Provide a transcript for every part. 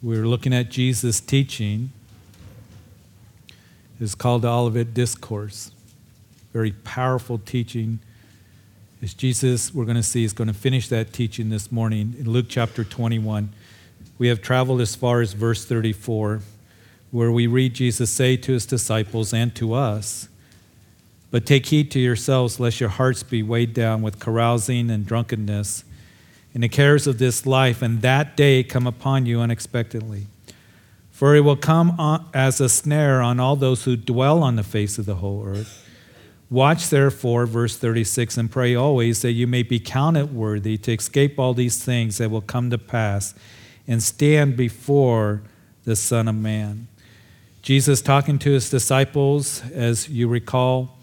We're looking at Jesus' teaching. It's called the Olivet Discourse. Very powerful teaching. As Jesus, we're going to see, is going to finish that teaching this morning in Luke chapter 21. We have traveled as far as verse 34, where we read Jesus say to his disciples and to us, But take heed to yourselves, lest your hearts be weighed down with carousing and drunkenness and the cares of this life, and that day come upon you unexpectedly. For it will come as a snare on all those who dwell on the face of the whole earth. Watch therefore, verse 36, and pray always that you may be counted worthy to escape all these things that will come to pass and stand before the Son of Man. Jesus talking to his disciples, as you recall,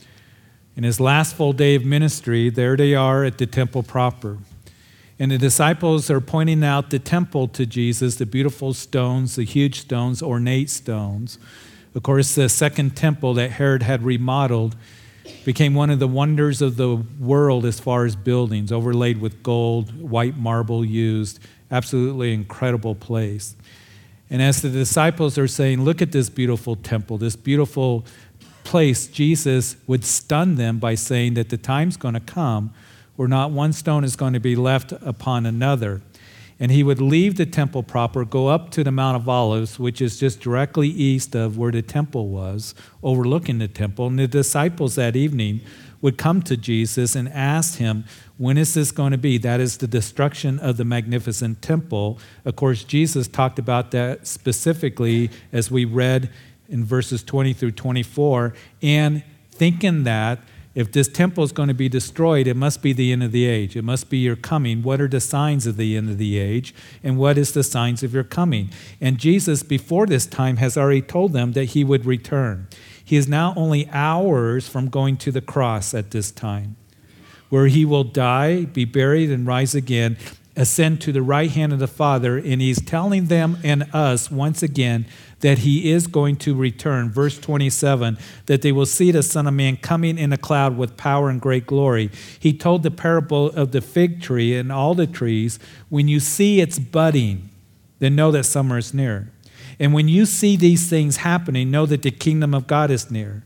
in his last full day of ministry, there they are at the temple proper. And the disciples are pointing out the temple to Jesus, the beautiful stones, the huge stones, ornate stones. Of course, the second temple that Herod had remodeled became one of the wonders of the world as far as buildings, overlaid with gold, white marble used. Absolutely incredible place. And as the disciples are saying, Look at this beautiful temple, this beautiful place, Jesus would stun them by saying that the time's going to come where not one stone is going to be left upon another. And he would leave the temple proper, go up to the Mount of Olives, which is just directly east of where the temple was, overlooking the temple. And the disciples that evening would come to Jesus and ask him, When is this going to be? That is the destruction of the magnificent temple. Of course, Jesus talked about that specifically as we read in verses 20 through 24. And thinking that if this temple is going to be destroyed, it must be the end of the age. It must be your coming. What are the signs of the end of the age? And what is the signs of your coming? And Jesus, before this time, has already told them that he would return. He is now only hours from going to the cross at this time, where he will die, be buried, and rise again, ascend to the right hand of the Father. And he's telling them and us once again that he is going to return. Verse 27 that they will see the Son of Man coming in a cloud with power and great glory. He told the parable of the fig tree and all the trees when you see its budding, then know that summer is near. And when you see these things happening, know that the kingdom of God is near.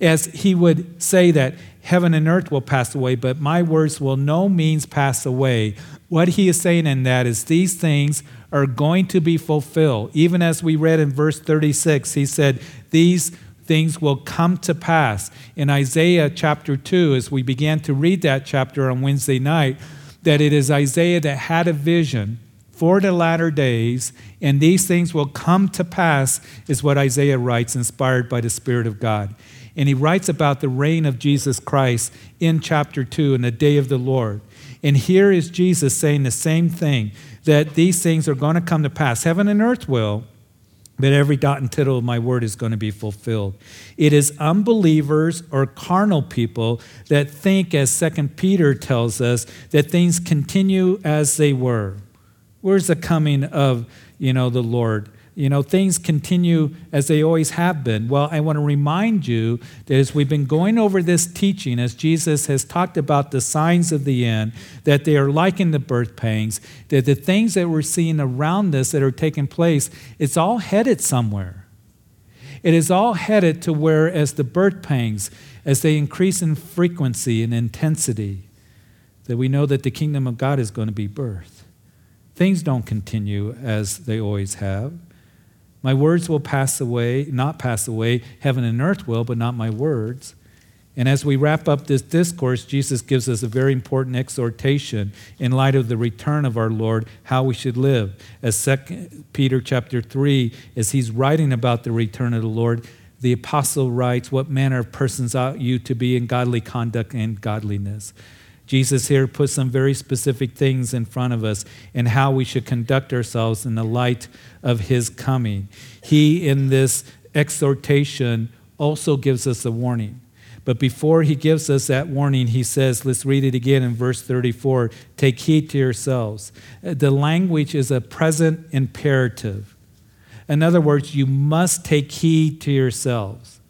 As he would say that heaven and earth will pass away, but my words will no means pass away. What he is saying in that is these things are going to be fulfilled. Even as we read in verse 36, he said, These things will come to pass. In Isaiah chapter 2, as we began to read that chapter on Wednesday night, that it is Isaiah that had a vision for the latter days, and these things will come to pass, is what Isaiah writes, inspired by the Spirit of God. And he writes about the reign of Jesus Christ in chapter 2 in the day of the Lord. And here is Jesus saying the same thing that these things are going to come to pass. Heaven and earth will, but every dot and tittle of my word is going to be fulfilled. It is unbelievers or carnal people that think, as Second Peter tells us, that things continue as they were. Where's the coming of, you know, the Lord? You know, things continue as they always have been. Well, I want to remind you that as we've been going over this teaching, as Jesus has talked about the signs of the end, that they are like in the birth pangs, that the things that we're seeing around us that are taking place, it's all headed somewhere. It is all headed to where, as the birth pangs, as they increase in frequency and intensity, that we know that the kingdom of God is going to be birthed. Things don't continue as they always have. My words will pass away, not pass away. Heaven and earth will, but not my words. And as we wrap up this discourse, Jesus gives us a very important exhortation in light of the return of our Lord, how we should live. As 2 Peter chapter 3, as he's writing about the return of the Lord, the apostle writes, What manner of persons ought you to be in godly conduct and godliness? Jesus here puts some very specific things in front of us and how we should conduct ourselves in the light of his coming. He, in this exhortation, also gives us a warning. But before he gives us that warning, he says, let's read it again in verse 34 take heed to yourselves. Uh, the language is a present imperative. In other words, you must take heed to yourselves.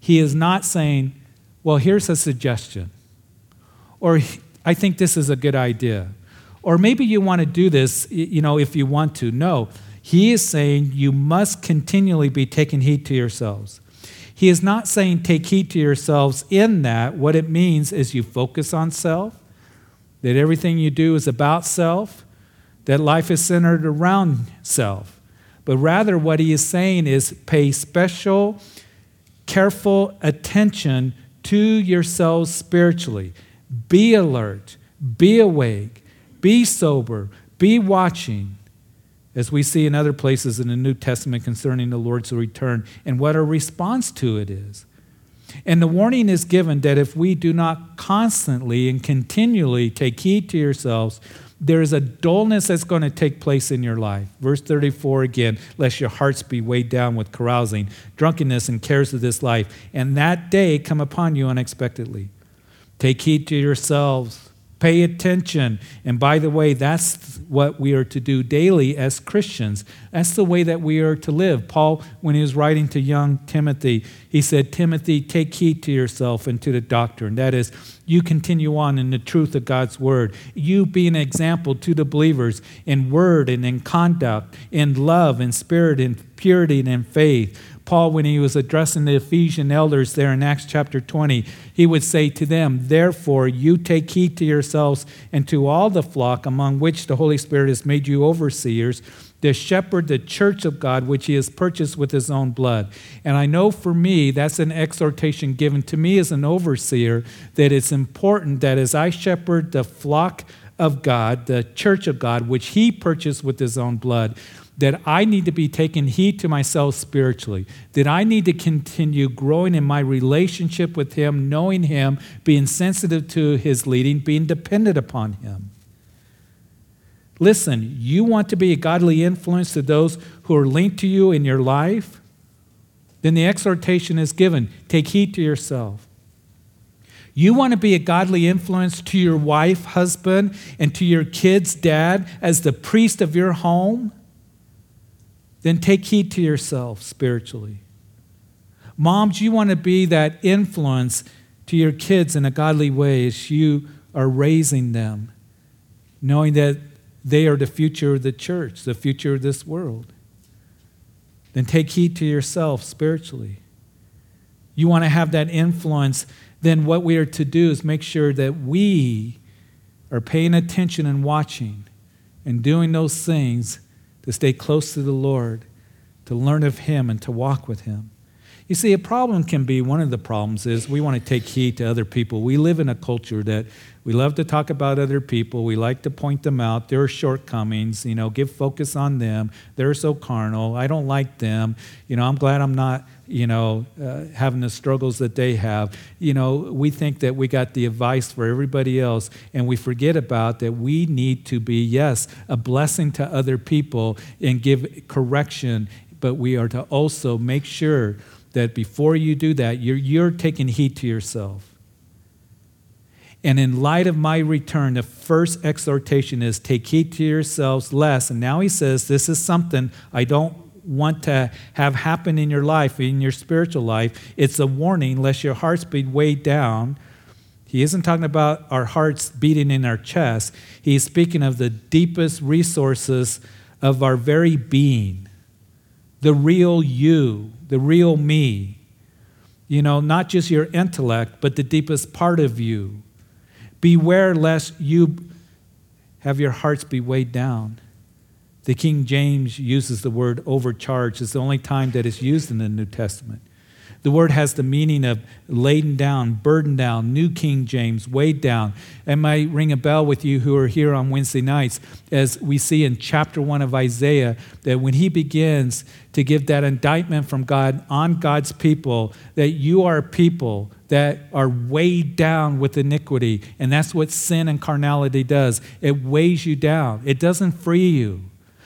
He is not saying, well, here's a suggestion or I think this is a good idea. Or maybe you want to do this, you know, if you want to. No. He is saying you must continually be taking heed to yourselves. He is not saying take heed to yourselves in that. What it means is you focus on self, that everything you do is about self, that life is centered around self. But rather, what he is saying is pay special, careful attention to yourselves spiritually. Be alert, be awake, be sober, be watching, as we see in other places in the New Testament concerning the Lord's return and what our response to it is. And the warning is given that if we do not constantly and continually take heed to yourselves, there is a dullness that's going to take place in your life. Verse 34 again, lest your hearts be weighed down with carousing, drunkenness, and cares of this life, and that day come upon you unexpectedly. Take heed to yourselves Pay attention. And by the way, that's what we are to do daily as Christians. That's the way that we are to live. Paul, when he was writing to young Timothy, he said, Timothy, take heed to yourself and to the doctrine. That is, you continue on in the truth of God's word. You be an example to the believers in word and in conduct, in love, in spirit, in purity, and in faith. Paul, when he was addressing the Ephesian elders there in Acts chapter 20, he would say to them, Therefore, you take heed to yourselves and to all the flock among which the Holy Spirit has made you overseers, to shepherd the church of God, which he has purchased with his own blood. And I know for me, that's an exhortation given to me as an overseer that it's important that as I shepherd the flock of God, the church of God, which he purchased with his own blood, that I need to be taking heed to myself spiritually, that I need to continue growing in my relationship with Him, knowing Him, being sensitive to His leading, being dependent upon Him. Listen, you want to be a godly influence to those who are linked to you in your life? Then the exhortation is given take heed to yourself. You want to be a godly influence to your wife, husband, and to your kids' dad as the priest of your home? Then take heed to yourself spiritually. Moms, you want to be that influence to your kids in a godly way as you are raising them, knowing that they are the future of the church, the future of this world. Then take heed to yourself spiritually. You want to have that influence, then what we are to do is make sure that we are paying attention and watching and doing those things to stay close to the Lord, to learn of Him, and to walk with Him. You see, a problem can be one of the problems is we want to take heed to other people. We live in a culture that we love to talk about other people. We like to point them out. There are shortcomings, you know, give focus on them. They're so carnal. I don't like them. You know, I'm glad I'm not, you know, uh, having the struggles that they have. You know, we think that we got the advice for everybody else, and we forget about that we need to be, yes, a blessing to other people and give correction, but we are to also make sure that before you do that, you're, you're taking heed to yourself. And in light of my return, the first exhortation is take heed to yourselves less. And now he says, This is something I don't want to have happen in your life, in your spiritual life. It's a warning, lest your hearts be weighed down. He isn't talking about our hearts beating in our chest. He's speaking of the deepest resources of our very being, the real you, the real me. You know, not just your intellect, but the deepest part of you. Beware lest you have your hearts be weighed down. The King James uses the word overcharged. It's the only time that it's used in the New Testament. The word has the meaning of laden down, burdened down, New King James, weighed down. It might ring a bell with you who are here on Wednesday nights, as we see in chapter one of Isaiah, that when he begins to give that indictment from God on God's people, that you are people that are weighed down with iniquity. And that's what sin and carnality does it weighs you down, it doesn't free you.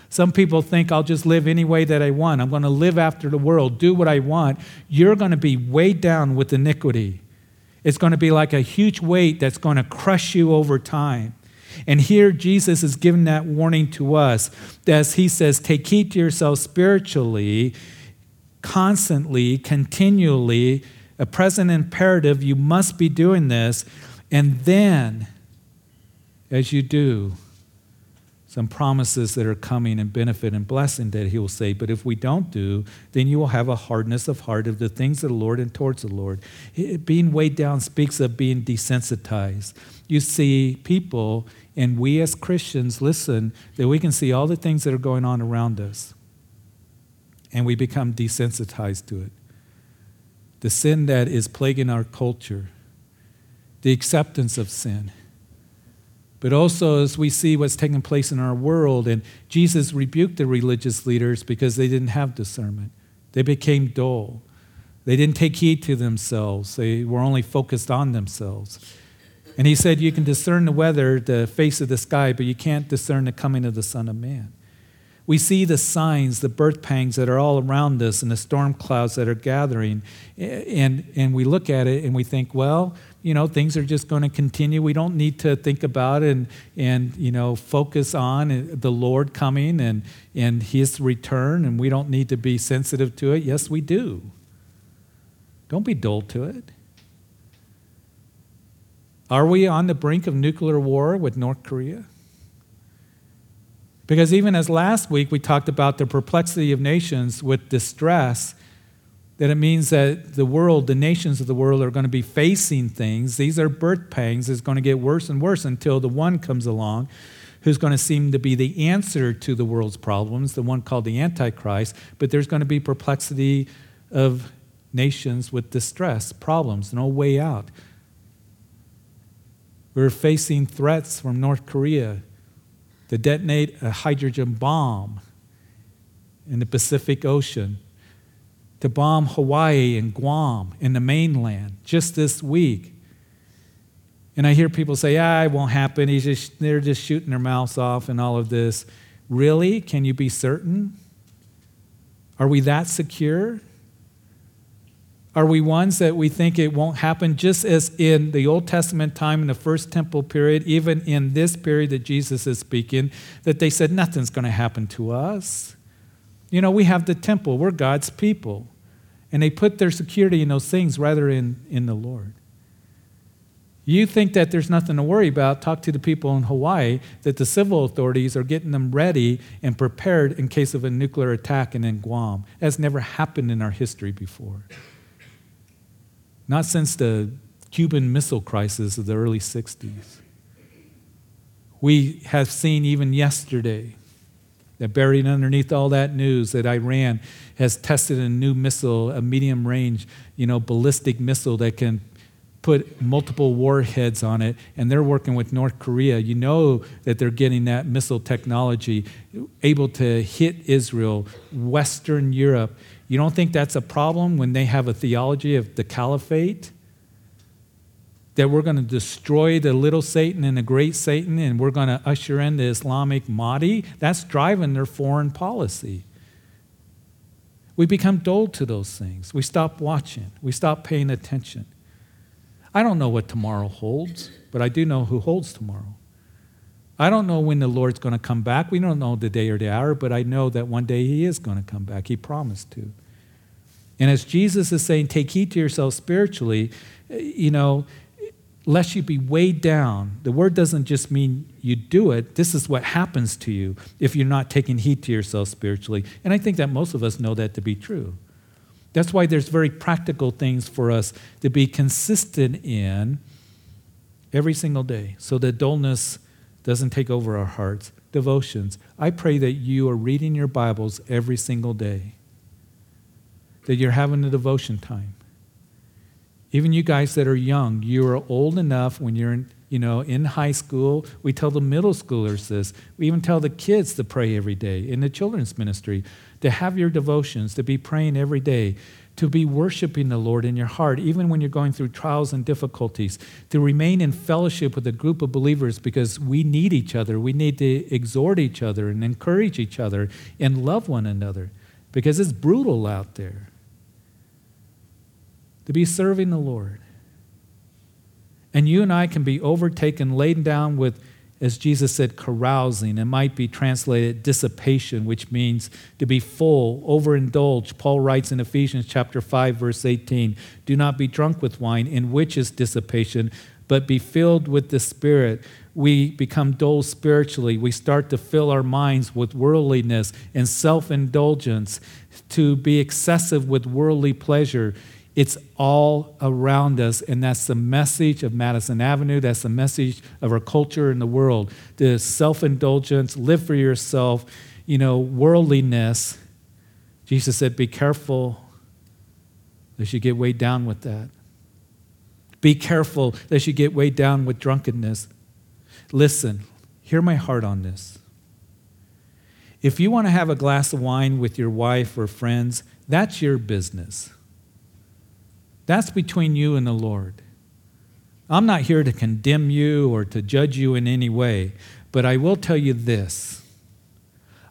Some people think I'll just live any way that I want. I'm going to live after the world, do what I want. You're going to be weighed down with iniquity. It's going to be like a huge weight that's going to crush you over time. And here Jesus is giving that warning to us as he says, Take heed to yourself spiritually, constantly, continually, a present imperative. You must be doing this. And then, as you do, some promises that are coming and benefit and blessing that he will say. But if we don't do, then you will have a hardness of heart of the things of the Lord and towards the Lord. It, being weighed down speaks of being desensitized. You see people, and we as Christians listen, that we can see all the things that are going on around us, and we become desensitized to it. The sin that is plaguing our culture, the acceptance of sin but also as we see what's taking place in our world. And Jesus rebuked the religious leaders because they didn't have discernment, they became dull. They didn't take heed to themselves, they were only focused on themselves. And he said, You can discern the weather, the face of the sky, but you can't discern the coming of the Son of Man. We see the signs, the birth pangs that are all around us, and the storm clouds that are gathering. And, and we look at it and we think, well, you know, things are just going to continue. We don't need to think about and, and you know, focus on the Lord coming and, and his return, and we don't need to be sensitive to it. Yes, we do. Don't be dull to it. Are we on the brink of nuclear war with North Korea? Because even as last week we talked about the perplexity of nations with distress, that it means that the world, the nations of the world, are going to be facing things. These are birth pangs. It's going to get worse and worse until the one comes along who's going to seem to be the answer to the world's problems, the one called the Antichrist. But there's going to be perplexity of nations with distress, problems, no way out. We're facing threats from North Korea to detonate a hydrogen bomb in the Pacific Ocean to bomb Hawaii and Guam and the mainland just this week. And I hear people say, ah, it won't happen. He's just, they're just shooting their mouths off and all of this. Really? Can you be certain? Are we that secure? Are we ones that we think it won't happen just as in the Old Testament time in the first temple period, even in this period that Jesus is speaking, that they said nothing's going to happen to us? You know, we have the temple, we're God's people. And they put their security in those things rather in, in the Lord. You think that there's nothing to worry about, talk to the people in Hawaii that the civil authorities are getting them ready and prepared in case of a nuclear attack and in Guam. That's never happened in our history before. Not since the Cuban Missile Crisis of the early 60s. We have seen even yesterday that buried underneath all that news that Iran has tested a new missile, a medium range, you know, ballistic missile that can put multiple warheads on it, and they're working with North Korea. You know that they're getting that missile technology able to hit Israel, Western Europe. You don't think that's a problem when they have a theology of the caliphate? That we're going to destroy the little Satan and the great Satan and we're going to usher in the Islamic Mahdi, that's driving their foreign policy. We become dull to those things. We stop watching, we stop paying attention. I don't know what tomorrow holds, but I do know who holds tomorrow. I don't know when the Lord's going to come back. We don't know the day or the hour, but I know that one day He is going to come back. He promised to. And as Jesus is saying, take heed to yourself spiritually, you know, lest you be weighed down. The word doesn't just mean you do it, this is what happens to you if you're not taking heed to yourself spiritually. And I think that most of us know that to be true. That's why there's very practical things for us to be consistent in every single day so that dullness doesn't take over our hearts. Devotions. I pray that you are reading your Bibles every single day, that you're having a devotion time even you guys that are young, you are old enough when you're in, you know, in high school. We tell the middle schoolers this. We even tell the kids to pray every day in the children's ministry, to have your devotions, to be praying every day, to be worshiping the Lord in your heart, even when you're going through trials and difficulties, to remain in fellowship with a group of believers because we need each other. We need to exhort each other and encourage each other and love one another because it's brutal out there to be serving the Lord. And you and I can be overtaken, laden down with, as Jesus said, carousing. It might be translated dissipation, which means to be full, overindulged. Paul writes in Ephesians chapter 5, verse 18, Do not be drunk with wine, in which is dissipation, but be filled with the Spirit. We become dull spiritually. We start to fill our minds with worldliness and self indulgence, to be excessive with worldly pleasure. It's all around us, and that's the message of Madison Avenue. That's the message of our culture in the world. The self indulgence, live for yourself, you know, worldliness. Jesus said, Be careful that you get weighed down with that. Be careful that you get weighed down with drunkenness. Listen, hear my heart on this. If you want to have a glass of wine with your wife or friends, that's your business. That's between you and the Lord. I'm not here to condemn you or to judge you in any way, but I will tell you this.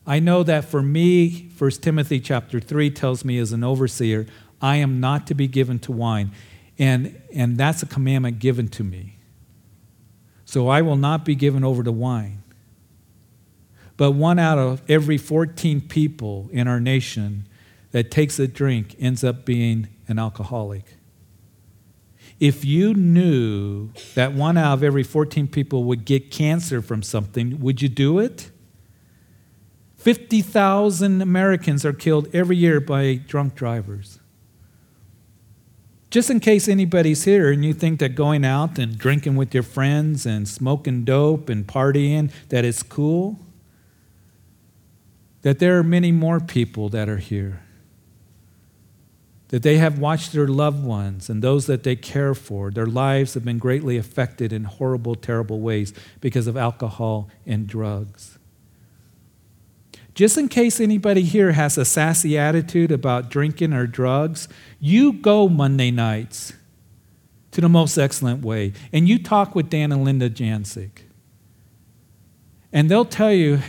I know that for me, 1 Timothy chapter 3 tells me as an overseer, I am not to be given to wine. And, and that's a commandment given to me. So I will not be given over to wine. But one out of every 14 people in our nation that takes a drink ends up being an alcoholic. If you knew that one out of every 14 people would get cancer from something, would you do it? 50,000 Americans are killed every year by drunk drivers. Just in case anybody's here and you think that going out and drinking with your friends and smoking dope and partying that it's cool, that there are many more people that are here. That they have watched their loved ones and those that they care for, their lives have been greatly affected in horrible, terrible ways because of alcohol and drugs. Just in case anybody here has a sassy attitude about drinking or drugs, you go Monday nights to the most excellent way and you talk with Dan and Linda Jancic. And they'll tell you,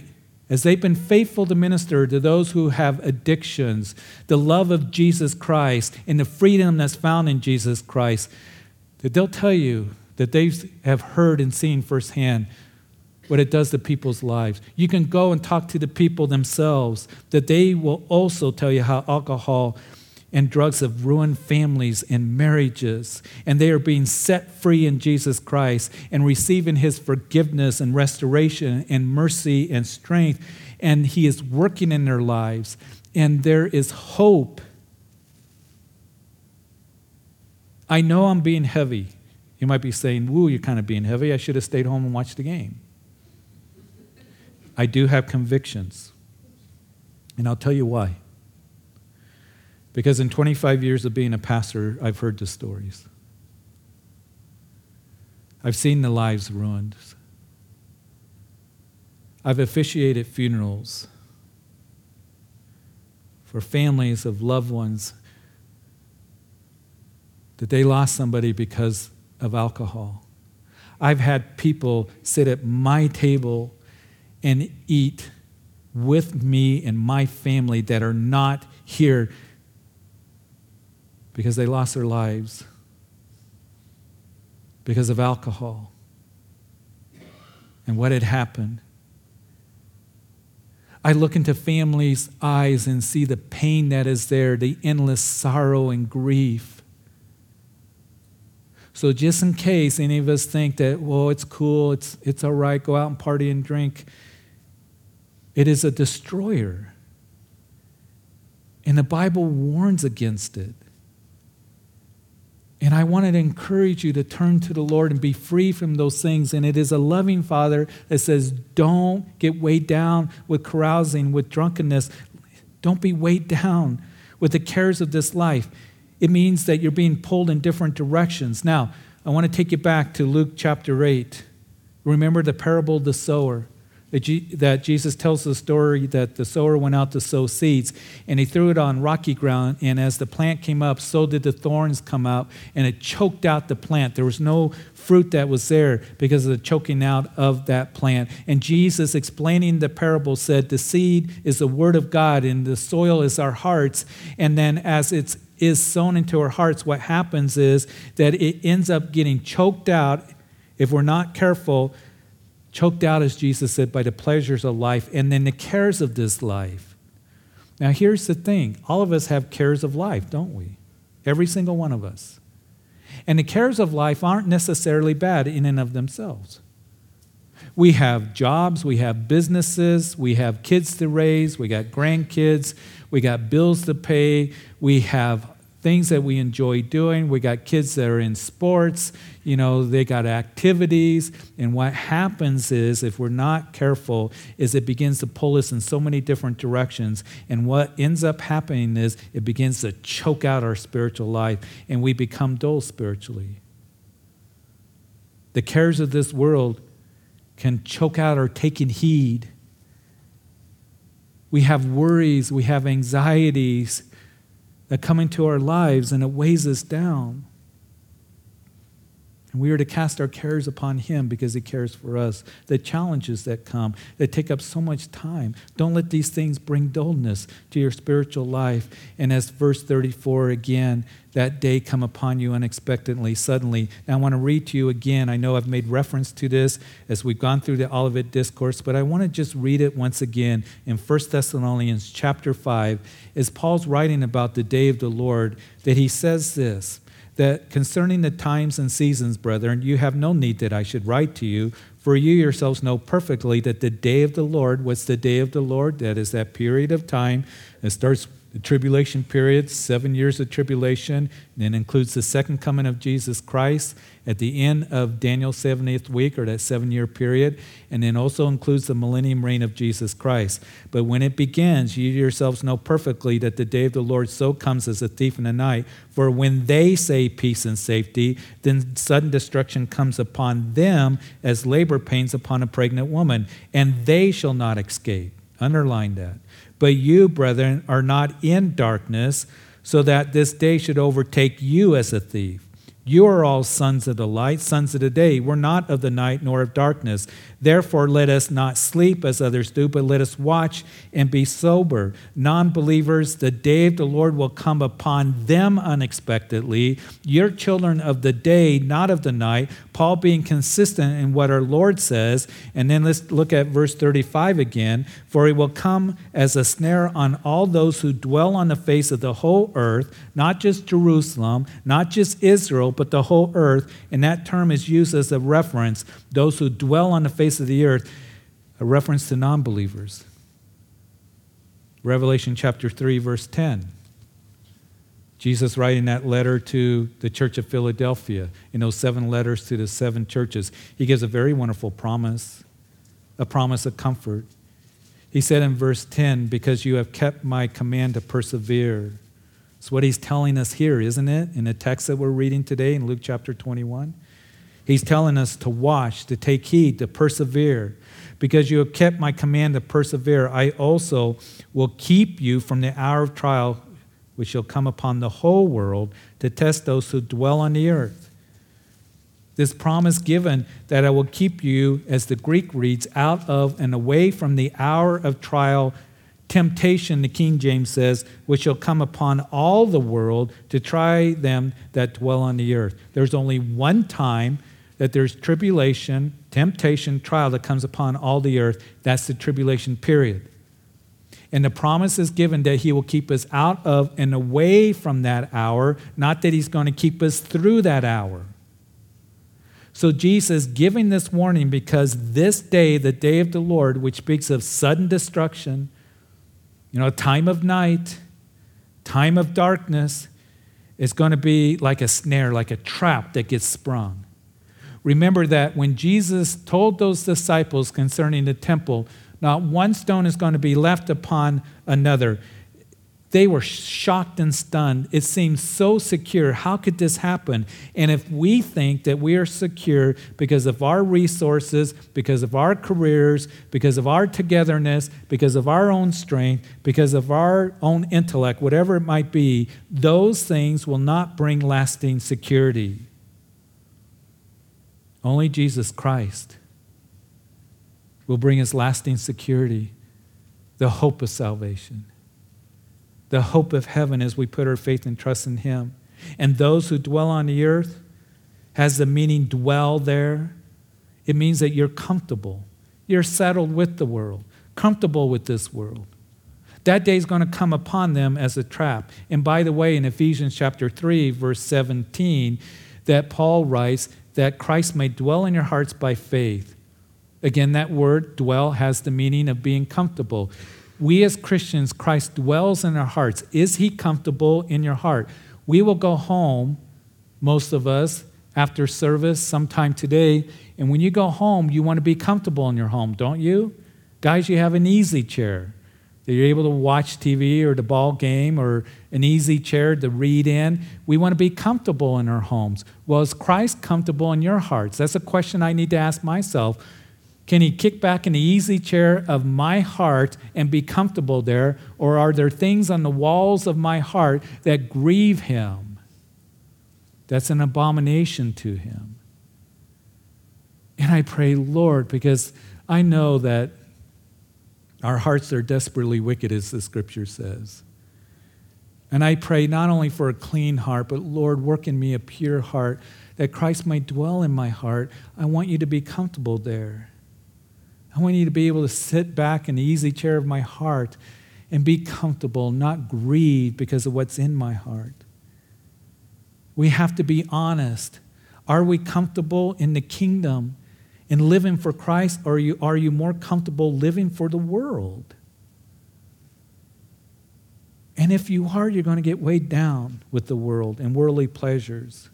as they've been faithful to minister to those who have addictions, the love of Jesus Christ and the freedom that's found in Jesus Christ, that they'll tell you that they have heard and seen firsthand what it does to people's lives. You can go and talk to the people themselves, that they will also tell you how alcohol and drugs have ruined families and marriages, and they are being set free in Jesus Christ and receiving His forgiveness and restoration and mercy and strength. And He is working in their lives, and there is hope. I know I'm being heavy. You might be saying, Woo, you're kind of being heavy. I should have stayed home and watched the game. I do have convictions, and I'll tell you why. Because in 25 years of being a pastor, I've heard the stories. I've seen the lives ruined. I've officiated funerals for families of loved ones that they lost somebody because of alcohol. I've had people sit at my table and eat with me and my family that are not here because they lost their lives because of alcohol and what had happened. I look into families' eyes and see the pain that is there, the endless sorrow and grief. So, just in case any of us think that, well, it's cool, it's, it's all right, go out and party and drink, it is a destroyer. And the Bible warns against it. And I want to encourage you to turn to the Lord and be free from those things. And it is a loving Father that says, don't get weighed down with carousing, with drunkenness. Don't be weighed down with the cares of this life. It means that you're being pulled in different directions. Now, I want to take you back to Luke chapter 8. Remember the parable of the sower that Jesus tells the story that the sower went out to sow seeds and he threw it on rocky ground. And as the plant came up, so did the thorns come out and it choked out the plant. There was no fruit that was there because of the choking out of that plant. And Jesus, explaining the parable, said, The seed is the word of God and the soil is our hearts. And then as it's sown into our hearts, what happens is that it ends up getting choked out if we're not careful choked out, as Jesus said, by the pleasures of life and then the cares of this life. Now, here's the thing all of us have cares of life, don't we? Every single one of us. And the cares of life aren't necessarily bad in and of themselves. We have jobs, we have businesses, we have kids to raise, we got grandkids, we got bills to pay, we have things that we enjoy doing. We got kids that are in sports, you know, they got activities. And what happens is, if we're not careful, is it begins to pull us in so many different directions. And what ends up happening is it begins to choke out our spiritual life and we become dull spiritually. The cares of this world can choke out our taking heed. We have worries, we have anxieties, that come into our lives and it weighs us down. And we are to cast our cares upon Him because He cares for us. The challenges that come, that take up so much time, don't let these things bring dullness to your spiritual life. And as verse 34 again, that day come upon you unexpectedly, suddenly. Now, I want to read to you again. I know I've made reference to this as we've gone through the Olivet Discourse, but I want to just read it once again in 1 Thessalonians chapter 5, as Paul's writing about the day of the Lord, that he says this that concerning the times and seasons, brethren, you have no need that I should write to you, for you yourselves know perfectly that the day of the Lord, what's the day of the Lord? That is that period of time. It starts the tribulation period, seven years of tribulation, and it includes the second coming of Jesus Christ at the end of Daniel's 70th week, or that seven year period, and then also includes the millennium reign of Jesus Christ. But when it begins, you yourselves know perfectly that the day of the Lord so comes as a thief in the night. For when they say peace and safety, then sudden destruction comes upon them as labor pains upon a pregnant woman, and they shall not escape. Underline that. But you, brethren, are not in darkness, so that this day should overtake you as a thief. You are all sons of the light, sons of the day. We're not of the night nor of darkness. Therefore, let us not sleep as others do, but let us watch and be sober. Non believers, the day of the Lord will come upon them unexpectedly. You're children of the day, not of the night. Paul being consistent in what our Lord says. And then let's look at verse 35 again. For it will come as a snare on all those who dwell on the face of the whole earth, not just Jerusalem, not just Israel, but the whole earth. And that term is used as a reference those who dwell on the face of the earth, a reference to non believers. Revelation chapter 3, verse 10. Jesus writing that letter to the church of Philadelphia, in those seven letters to the seven churches, he gives a very wonderful promise, a promise of comfort. He said in verse 10, Because you have kept my command to persevere. It's what he's telling us here, isn't it? In the text that we're reading today in Luke chapter 21. He's telling us to watch, to take heed, to persevere. Because you have kept my command to persevere, I also will keep you from the hour of trial which shall come upon the whole world to test those who dwell on the earth. This promise given that I will keep you, as the Greek reads, out of and away from the hour of trial, temptation, the King James says, which shall come upon all the world to try them that dwell on the earth. There's only one time that there's tribulation, temptation, trial that comes upon all the earth. That's the tribulation period. And the promise is given that He will keep us out of and away from that hour, not that He's going to keep us through that hour. So, Jesus giving this warning because this day, the day of the Lord, which speaks of sudden destruction, you know, time of night, time of darkness, is going to be like a snare, like a trap that gets sprung. Remember that when Jesus told those disciples concerning the temple, not one stone is going to be left upon another. They were shocked and stunned. It seemed so secure. How could this happen? And if we think that we are secure because of our resources, because of our careers, because of our togetherness, because of our own strength, because of our own intellect, whatever it might be, those things will not bring lasting security. Only Jesus Christ will bring us lasting security, the hope of salvation, the hope of heaven as we put our faith and trust in Him. And those who dwell on the earth has the meaning dwell there. It means that you're comfortable. You're settled with the world, comfortable with this world. That day is going to come upon them as a trap. And by the way, in Ephesians chapter 3, verse 17, that Paul writes that Christ may dwell in your hearts by faith. Again, that word dwell has the meaning of being comfortable. We as Christians, Christ dwells in our hearts. Is he comfortable in your heart? We will go home, most of us, after service sometime today, and when you go home, you want to be comfortable in your home, don't you? Guys, you have an easy chair that you're able to watch TV or the ball game or an easy chair to read in. We want to be comfortable in our homes. Well, is Christ comfortable in your hearts? That's a question I need to ask myself. Can he kick back in the easy chair of my heart and be comfortable there? Or are there things on the walls of my heart that grieve him? That's an abomination to him. And I pray, Lord, because I know that our hearts are desperately wicked, as the scripture says. And I pray not only for a clean heart, but Lord, work in me a pure heart that Christ might dwell in my heart. I want you to be comfortable there. I want you to be able to sit back in the easy chair of my heart and be comfortable, not grieved because of what's in my heart. We have to be honest. Are we comfortable in the kingdom and living for Christ, or are you, are you more comfortable living for the world? And if you are, you're going to get weighed down with the world and worldly pleasures.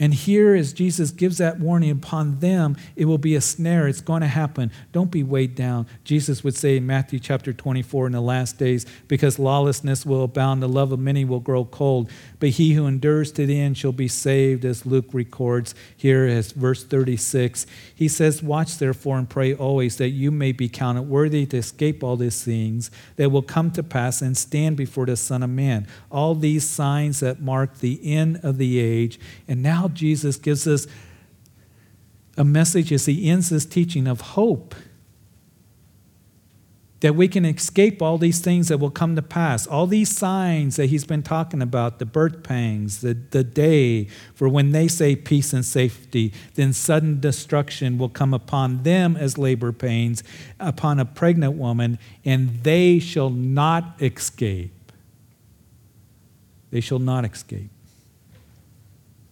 And here, as Jesus gives that warning upon them, it will be a snare. It's going to happen. Don't be weighed down. Jesus would say in Matthew chapter 24 in the last days, because lawlessness will abound, the love of many will grow cold. But he who endures to the end shall be saved, as Luke records here as verse 36. He says, Watch therefore and pray always that you may be counted worthy to escape all these things that will come to pass and stand before the Son of Man. All these signs that mark the end of the age. And now Jesus gives us a message as he ends this teaching of hope. That we can escape all these things that will come to pass, all these signs that he's been talking about the birth pangs, the, the day for when they say peace and safety, then sudden destruction will come upon them as labor pains, upon a pregnant woman, and they shall not escape. They shall not escape.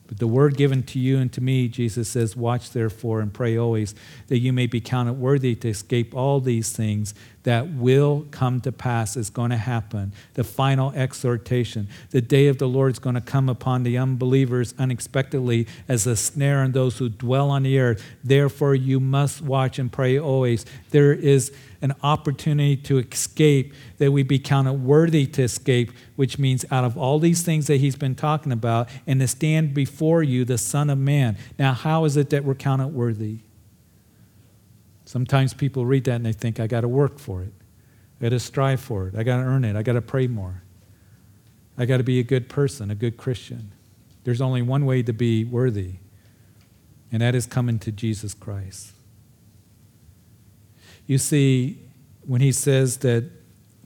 But the word given to you and to me, Jesus says, Watch therefore and pray always that you may be counted worthy to escape all these things that will come to pass, is going to happen. The final exhortation. The day of the Lord is going to come upon the unbelievers unexpectedly as a snare on those who dwell on the earth. Therefore, you must watch and pray always. There is an opportunity to escape, that we be counted worthy to escape, which means out of all these things that he's been talking about, and to stand before you, the Son of Man. Now, how is it that we're counted worthy? Sometimes people read that and they think, I got to work for it. I got to strive for it. I got to earn it. I got to pray more. I got to be a good person, a good Christian. There's only one way to be worthy, and that is coming to Jesus Christ. You see, when he says that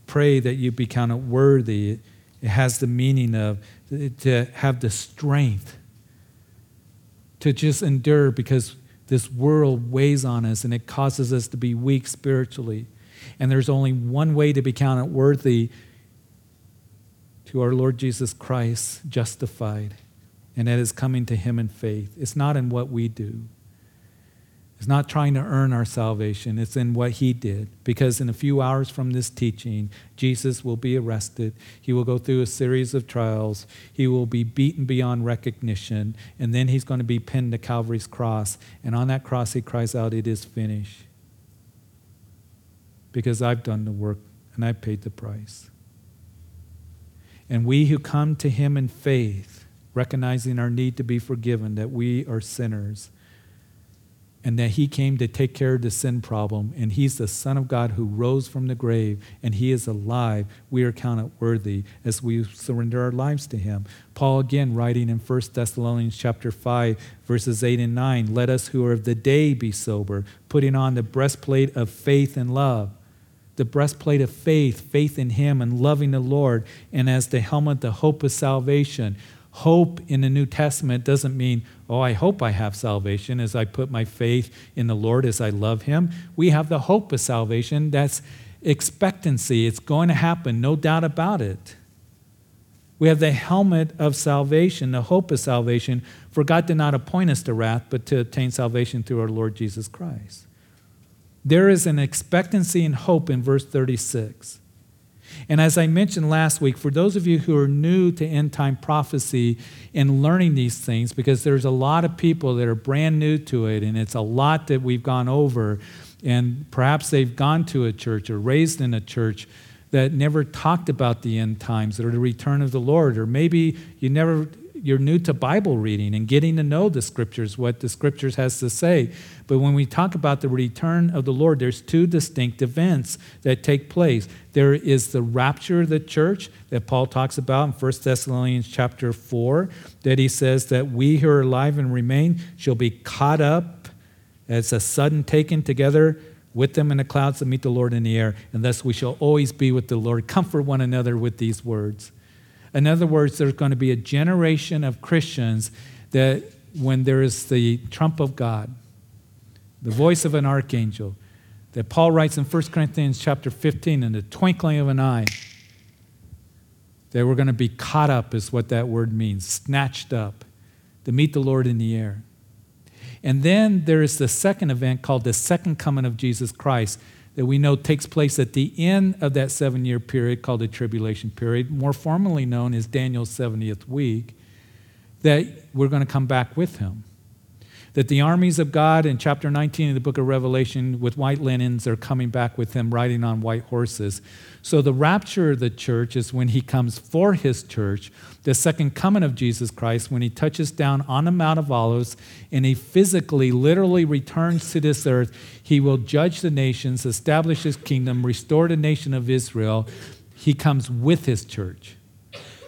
pray that you be counted worthy, it has the meaning of to have the strength to just endure because this world weighs on us and it causes us to be weak spiritually. And there's only one way to be counted worthy to our Lord Jesus Christ, justified, and that is coming to Him in faith. It's not in what we do. It's not trying to earn our salvation, it's in what He did. Because in a few hours from this teaching, Jesus will be arrested. He will go through a series of trials. He will be beaten beyond recognition. And then He's going to be pinned to Calvary's cross. And on that cross, He cries out, It is finished. Because I've done the work and I've paid the price. And we who come to Him in faith, recognizing our need to be forgiven, that we are sinners and that he came to take care of the sin problem, and he's the Son of God who rose from the grave, and he is alive, we are counted worthy as we surrender our lives to him. Paul again writing in 1 Thessalonians chapter 5, verses 8 and 9, let us who are of the day be sober, putting on the breastplate of faith and love. The breastplate of faith, faith in him and loving the Lord, and as the helmet, the hope of salvation Hope in the New Testament doesn't mean, oh, I hope I have salvation as I put my faith in the Lord as I love Him. We have the hope of salvation. That's expectancy. It's going to happen, no doubt about it. We have the helmet of salvation, the hope of salvation, for God did not appoint us to wrath, but to obtain salvation through our Lord Jesus Christ. There is an expectancy and hope in verse 36. And as I mentioned last week, for those of you who are new to end time prophecy and learning these things, because there's a lot of people that are brand new to it, and it's a lot that we've gone over, and perhaps they've gone to a church or raised in a church that never talked about the end times or the return of the Lord, or maybe you never you're new to Bible reading and getting to know the scriptures, what the scriptures has to say. But when we talk about the return of the Lord, there's two distinct events that take place. There is the rapture of the church that Paul talks about in 1 Thessalonians chapter 4, that he says that we who are alive and remain shall be caught up as a sudden taken together with them in the clouds to meet the Lord in the air, and thus we shall always be with the Lord. Comfort one another with these words. In other words, there's going to be a generation of Christians that when there is the trump of God, the voice of an archangel, that Paul writes in 1 Corinthians chapter 15, in the twinkling of an eye, that we're going to be caught up, is what that word means, snatched up, to meet the Lord in the air. And then there is the second event called the second coming of Jesus Christ that we know takes place at the end of that seven year period called the tribulation period, more formally known as Daniel's 70th week, that we're going to come back with him that the armies of God in chapter 19 of the book of Revelation with white linens are coming back with him riding on white horses. So the rapture of the church is when he comes for his church. The second coming of Jesus Christ, when he touches down on the Mount of Olives and he physically, literally returns to this earth, he will judge the nations, establish his kingdom, restore the nation of Israel. He comes with his church.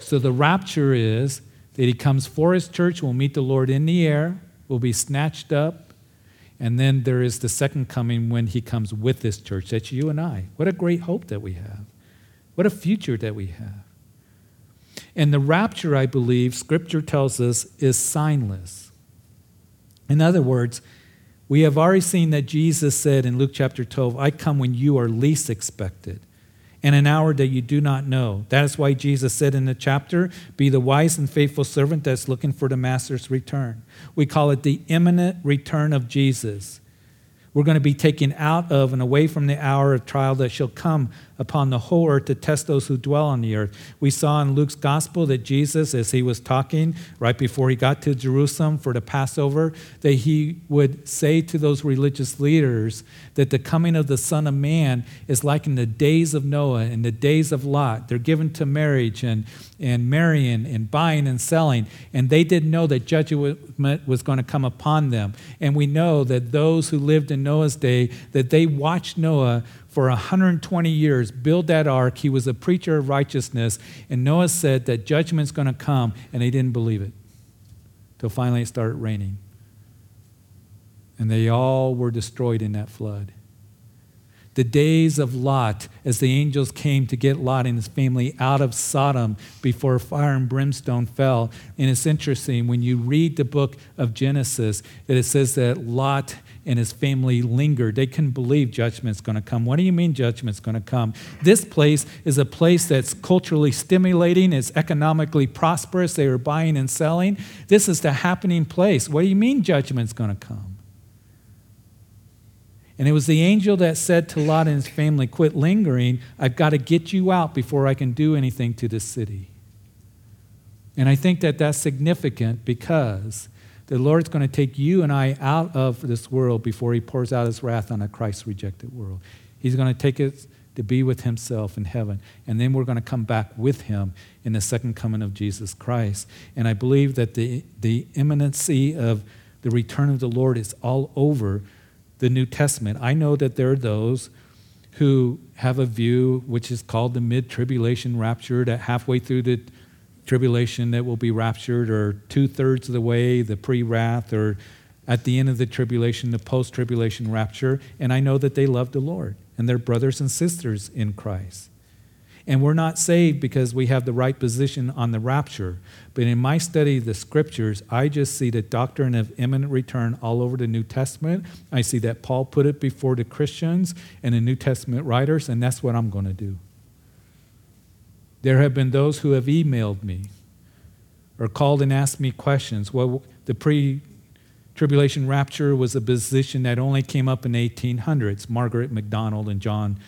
So the rapture is that he comes for his church, will meet the Lord in the air will be snatched up. And then there is the second coming when he comes with this church. That's you and I. What a great hope that we have. What a future that we have. And the rapture, I believe, scripture tells us, is signless. In other words, we have already seen that Jesus said in Luke chapter 12, I come when you are least expected and an hour that you do not know. That is why Jesus said in the chapter, Be the wise and faithful servant that's looking for the master's return. We call it the imminent return of Jesus. We're going to be taken out of and away from the hour of trial that shall come upon the whole earth to test those who dwell on the earth. We saw in Luke's gospel that Jesus, as he was talking right before he got to Jerusalem for the Passover, that he would say to those religious leaders that the coming of the Son of Man is like in the days of Noah and the days of Lot. They're given to marriage and, and marrying and buying and selling, and they didn't know that judgment was going to come upon them. And we know that those who lived in Noah's day, that they watched Noah for 120 years build that ark. He was a preacher of righteousness. And Noah said that judgment's going to come, and they didn't believe it. Till finally it started raining. And they all were destroyed in that flood. The days of Lot, as the angels came to get Lot and his family out of Sodom before fire and brimstone fell. And it's interesting when you read the book of Genesis that it says that Lot and his family lingered. They couldn't believe judgment's going to come. What do you mean judgment's going to come? This place is a place that's culturally stimulating, it's economically prosperous. They were buying and selling. This is the happening place. What do you mean judgment's going to come? And it was the angel that said to Lot and his family, Quit lingering. I've got to get you out before I can do anything to this city. And I think that that's significant because the Lord's going to take you and I out of this world before he pours out his wrath on a Christ rejected world. He's going to take us to be with himself in heaven. And then we're going to come back with him in the second coming of Jesus Christ. And I believe that the, the imminency of the return of the Lord is all over the New Testament. I know that there are those who have a view which is called the mid tribulation rapture, that halfway through the tribulation that will be raptured, or two thirds of the way, the pre wrath, or at the end of the tribulation, the post tribulation rapture. And I know that they love the Lord and they're brothers and sisters in Christ. And we're not saved because we have the right position on the rapture. But in my study of the scriptures, I just see the doctrine of imminent return all over the New Testament. I see that Paul put it before the Christians and the New Testament writers, and that's what I'm going to do. There have been those who have emailed me or called and asked me questions. Well, the pre tribulation rapture was a position that only came up in the 1800s. Margaret MacDonald and John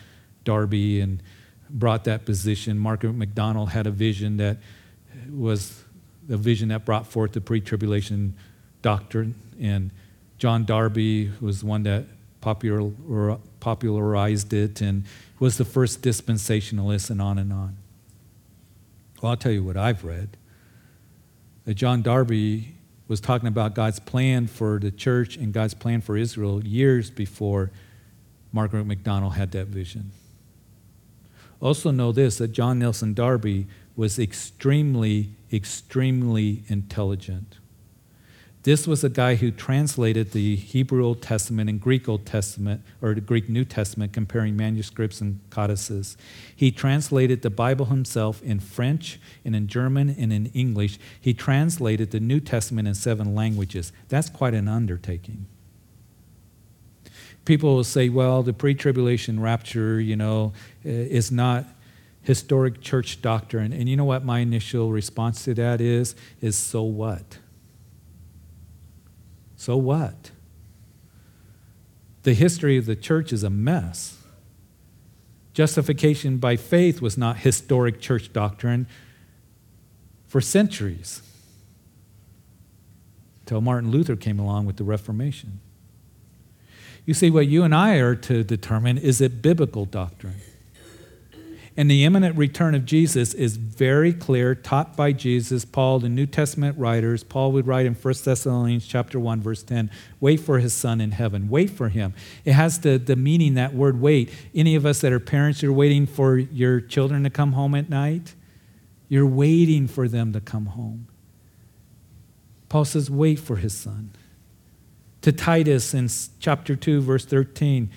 Darby and brought that position. Margaret MacDonald had a vision that was a vision that brought forth the pre tribulation doctrine. And John Darby was one that popularized it and was the first dispensationalist, and on and on. Well, I'll tell you what I've read. That John Darby was talking about God's plan for the church and God's plan for Israel years before Margaret MacDonald had that vision. Also, know this that John Nelson Darby was extremely, extremely intelligent. This was a guy who translated the Hebrew Old Testament and Greek Old Testament, or the Greek New Testament, comparing manuscripts and codices. He translated the Bible himself in French and in German and in English. He translated the New Testament in seven languages. That's quite an undertaking. People will say, well, the pre tribulation rapture, you know, eh, is not historic church doctrine. And you know what my initial response to that is? Is so what? So what? The history of the church is a mess. Justification by faith was not historic church doctrine for centuries until Martin Luther came along with the Reformation. You see, what you and I are to determine is it biblical doctrine? And the imminent return of Jesus is very clear, taught by Jesus. Paul, the New Testament writers, Paul would write in 1 Thessalonians chapter 1, verse 10, wait for his son in heaven. Wait for him. It has the, the meaning, that word wait. Any of us that are parents, you're waiting for your children to come home at night. You're waiting for them to come home. Paul says, wait for his son. To Titus in chapter 2, verse 13,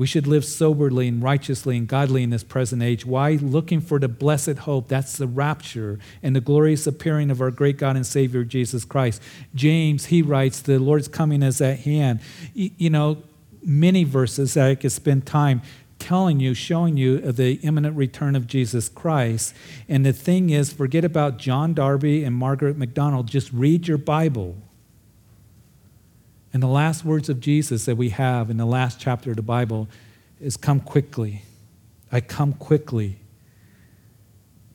we should live soberly and righteously and godly in this present age. Why? Looking for the blessed hope. That's the rapture and the glorious appearing of our great God and Savior, Jesus Christ. James, he writes, The Lord's coming is at hand. You know, many verses that I could spend time telling you, showing you the imminent return of Jesus Christ. And the thing is, forget about John Darby and Margaret MacDonald. Just read your Bible. And the last words of Jesus that we have in the last chapter of the Bible is Come quickly. I come quickly.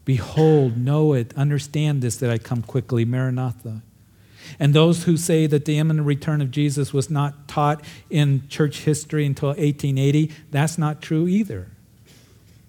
Behold, know it, understand this that I come quickly. Maranatha. And those who say that the imminent return of Jesus was not taught in church history until 1880, that's not true either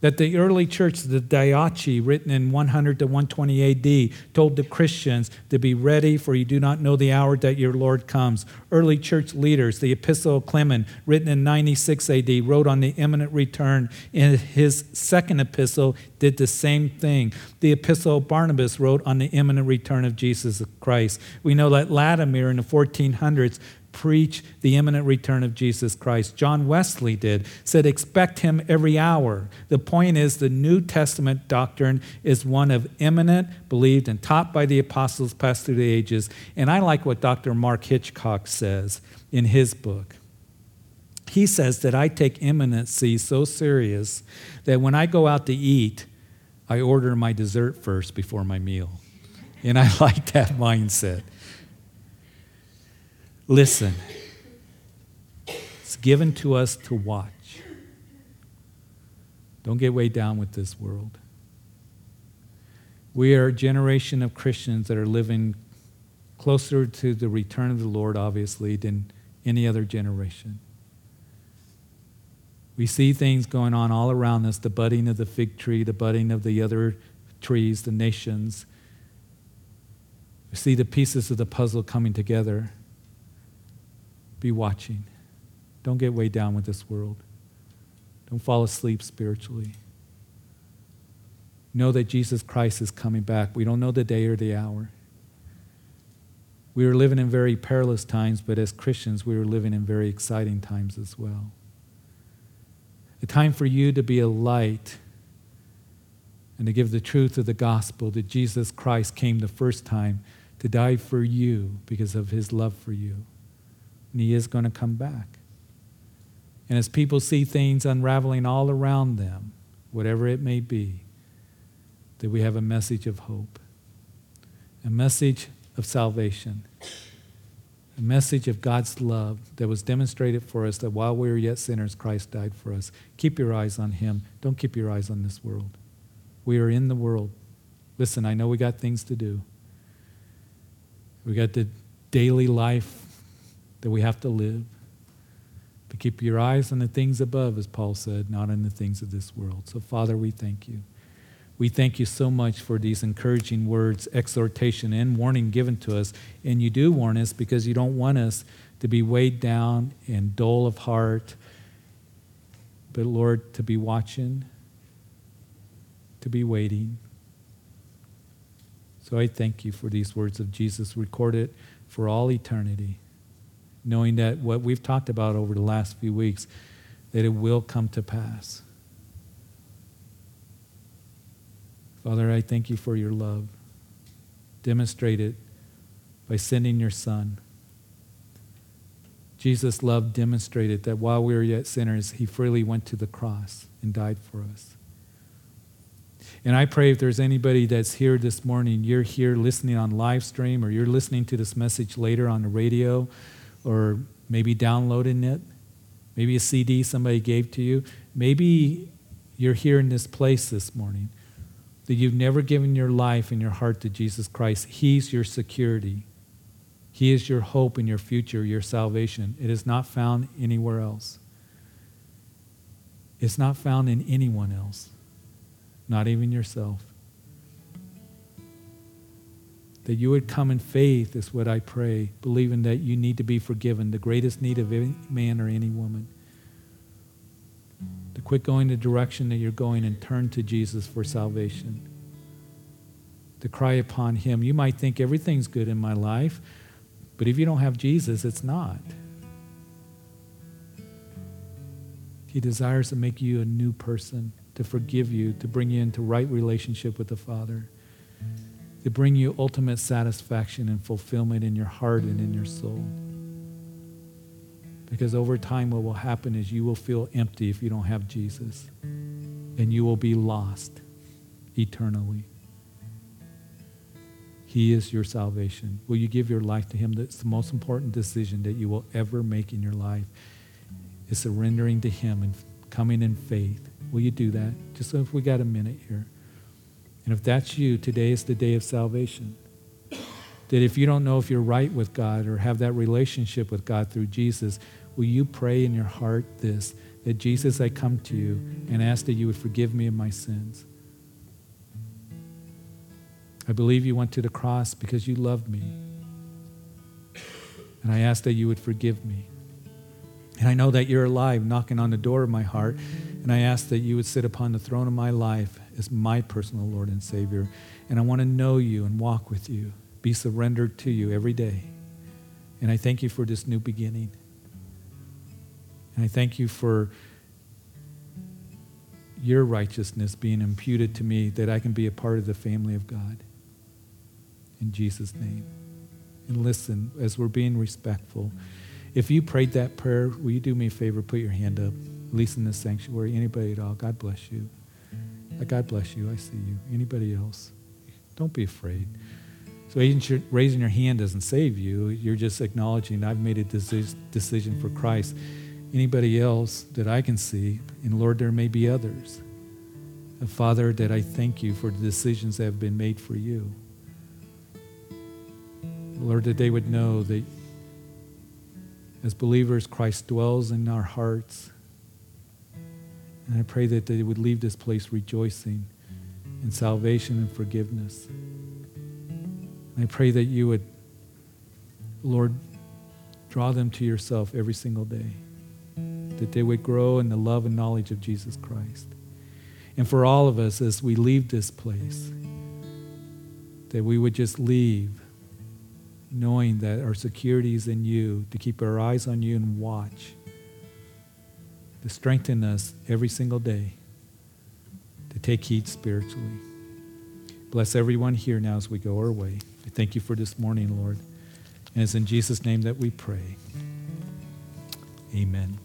that the early church, the Didache, written in 100 to 120 AD, told the Christians to be ready, for you do not know the hour that your Lord comes. Early church leaders, the Epistle of Clement, written in 96 AD, wrote on the imminent return. In his second epistle, did the same thing. The Epistle of Barnabas wrote on the imminent return of Jesus Christ. We know that Latimer in the 1400s preach the imminent return of Jesus Christ. John Wesley did, said, expect him every hour. The point is, the New Testament doctrine is one of imminent, believed, and taught by the apostles passed through the ages. And I like what Dr. Mark Hitchcock says in his book. He says that I take imminency so serious that when I go out to eat, I order my dessert first before my meal. And I like that mindset. Listen, it's given to us to watch. Don't get weighed down with this world. We are a generation of Christians that are living closer to the return of the Lord, obviously, than any other generation. We see things going on all around us the budding of the fig tree, the budding of the other trees, the nations. We see the pieces of the puzzle coming together be watching. Don't get weighed down with this world. Don't fall asleep spiritually. Know that Jesus Christ is coming back. We don't know the day or the hour. We are living in very perilous times, but as Christians, we are living in very exciting times as well. A time for you to be a light and to give the truth of the gospel that Jesus Christ came the first time to die for you because of his love for you and he is going to come back. And as people see things unraveling all around them, whatever it may be, that we have a message of hope, a message of salvation, a message of God's love that was demonstrated for us that while we were yet sinners, Christ died for us. Keep your eyes on Him. Don't keep your eyes on this world. We are in the world. Listen, I know we got things to do. We got the daily life that we have to live. But keep your eyes on the things above, as Paul said, not on the things of this world. So, Father, we thank you. We thank you so much for these encouraging words, exhortation, and warning given to us. And you do warn us because you don't want us to be weighed down and dull of heart, but Lord, to be watching, to be waiting. So I thank you for these words of Jesus recorded for all eternity, knowing that what we've talked about over the last few weeks, that it will come to pass. Father, I thank you for your love, Demonstrate it by sending your Son. Jesus' love demonstrated that while we were yet sinners, he freely went to the cross and died for us. And I pray if there's anybody that's here this morning, you're here listening on live stream, or you're listening to this message later on the radio, or maybe downloading it, maybe a CD somebody gave to you. Maybe you're here in this place this morning that you've never given your life and your heart to Jesus Christ, He's your security. He is your hope and your future, your salvation. It is not found anywhere else. It's not found in anyone else, not even yourself. That you would come in faith is what I pray, believing that you need to be forgiven, the greatest need of any man or any woman to quit going the direction that you're going and turn to Jesus for salvation. To cry upon Him. You might think everything's good in my life, but if you don't have Jesus, it's not. He desires to make you a new person, to forgive you, to bring you into right relationship with the Father, to bring you ultimate satisfaction and fulfillment in your heart and in your soul. Because over time, what will happen is you will feel empty if you don't have Jesus, and you will be lost eternally. He is your salvation. Will you give your life to Him? That's the most important decision that you will ever make in your life is surrendering to Him and coming in faith. Will you do that? Just so if we got a minute here. And if that's you, today is the day of salvation. That if you don't know if you're right with God or have that relationship with God through Jesus, will you pray in your heart this that Jesus, I come to you and ask that you would forgive me of my sins? I believe you went to the cross because you loved me. And I ask that you would forgive me. And I know that you're alive, knocking on the door of my heart. And I ask that you would sit upon the throne of my life as my personal Lord and Savior. And I want to know you and walk with you be surrendered to you every day. And I thank you for this new beginning. And I thank you for your righteousness being imputed to me that I can be a part of the family of God. In Jesus' name. And listen, as we're being respectful, if you prayed that prayer, will you do me a favor? Put your hand up, at least in this sanctuary. Anybody at all? God bless you. Uh, God bless you. I see you. Anybody else? Don't be afraid. So raising your hand doesn't save you. You're just acknowledging I've made a decision for Christ. Anybody else that I can see, and Lord, there may be others. And Father, that I thank you for the decisions that have been made for you. Lord, that they would know that as believers, Christ dwells in our hearts. And I pray that they would leave this place rejoicing in salvation and forgiveness. And I pray that you would, Lord, draw them to yourself every single day, that they would grow in the love and knowledge of Jesus Christ. And for all of us, as we leave this place, that we would just leave knowing that our security is in you, to keep our eyes on you and watch, to strengthen us every single day, to take heed spiritually. Bless everyone here now as we go our way. We thank you for this morning, Lord. And it's in Jesus' name that we pray. Amen.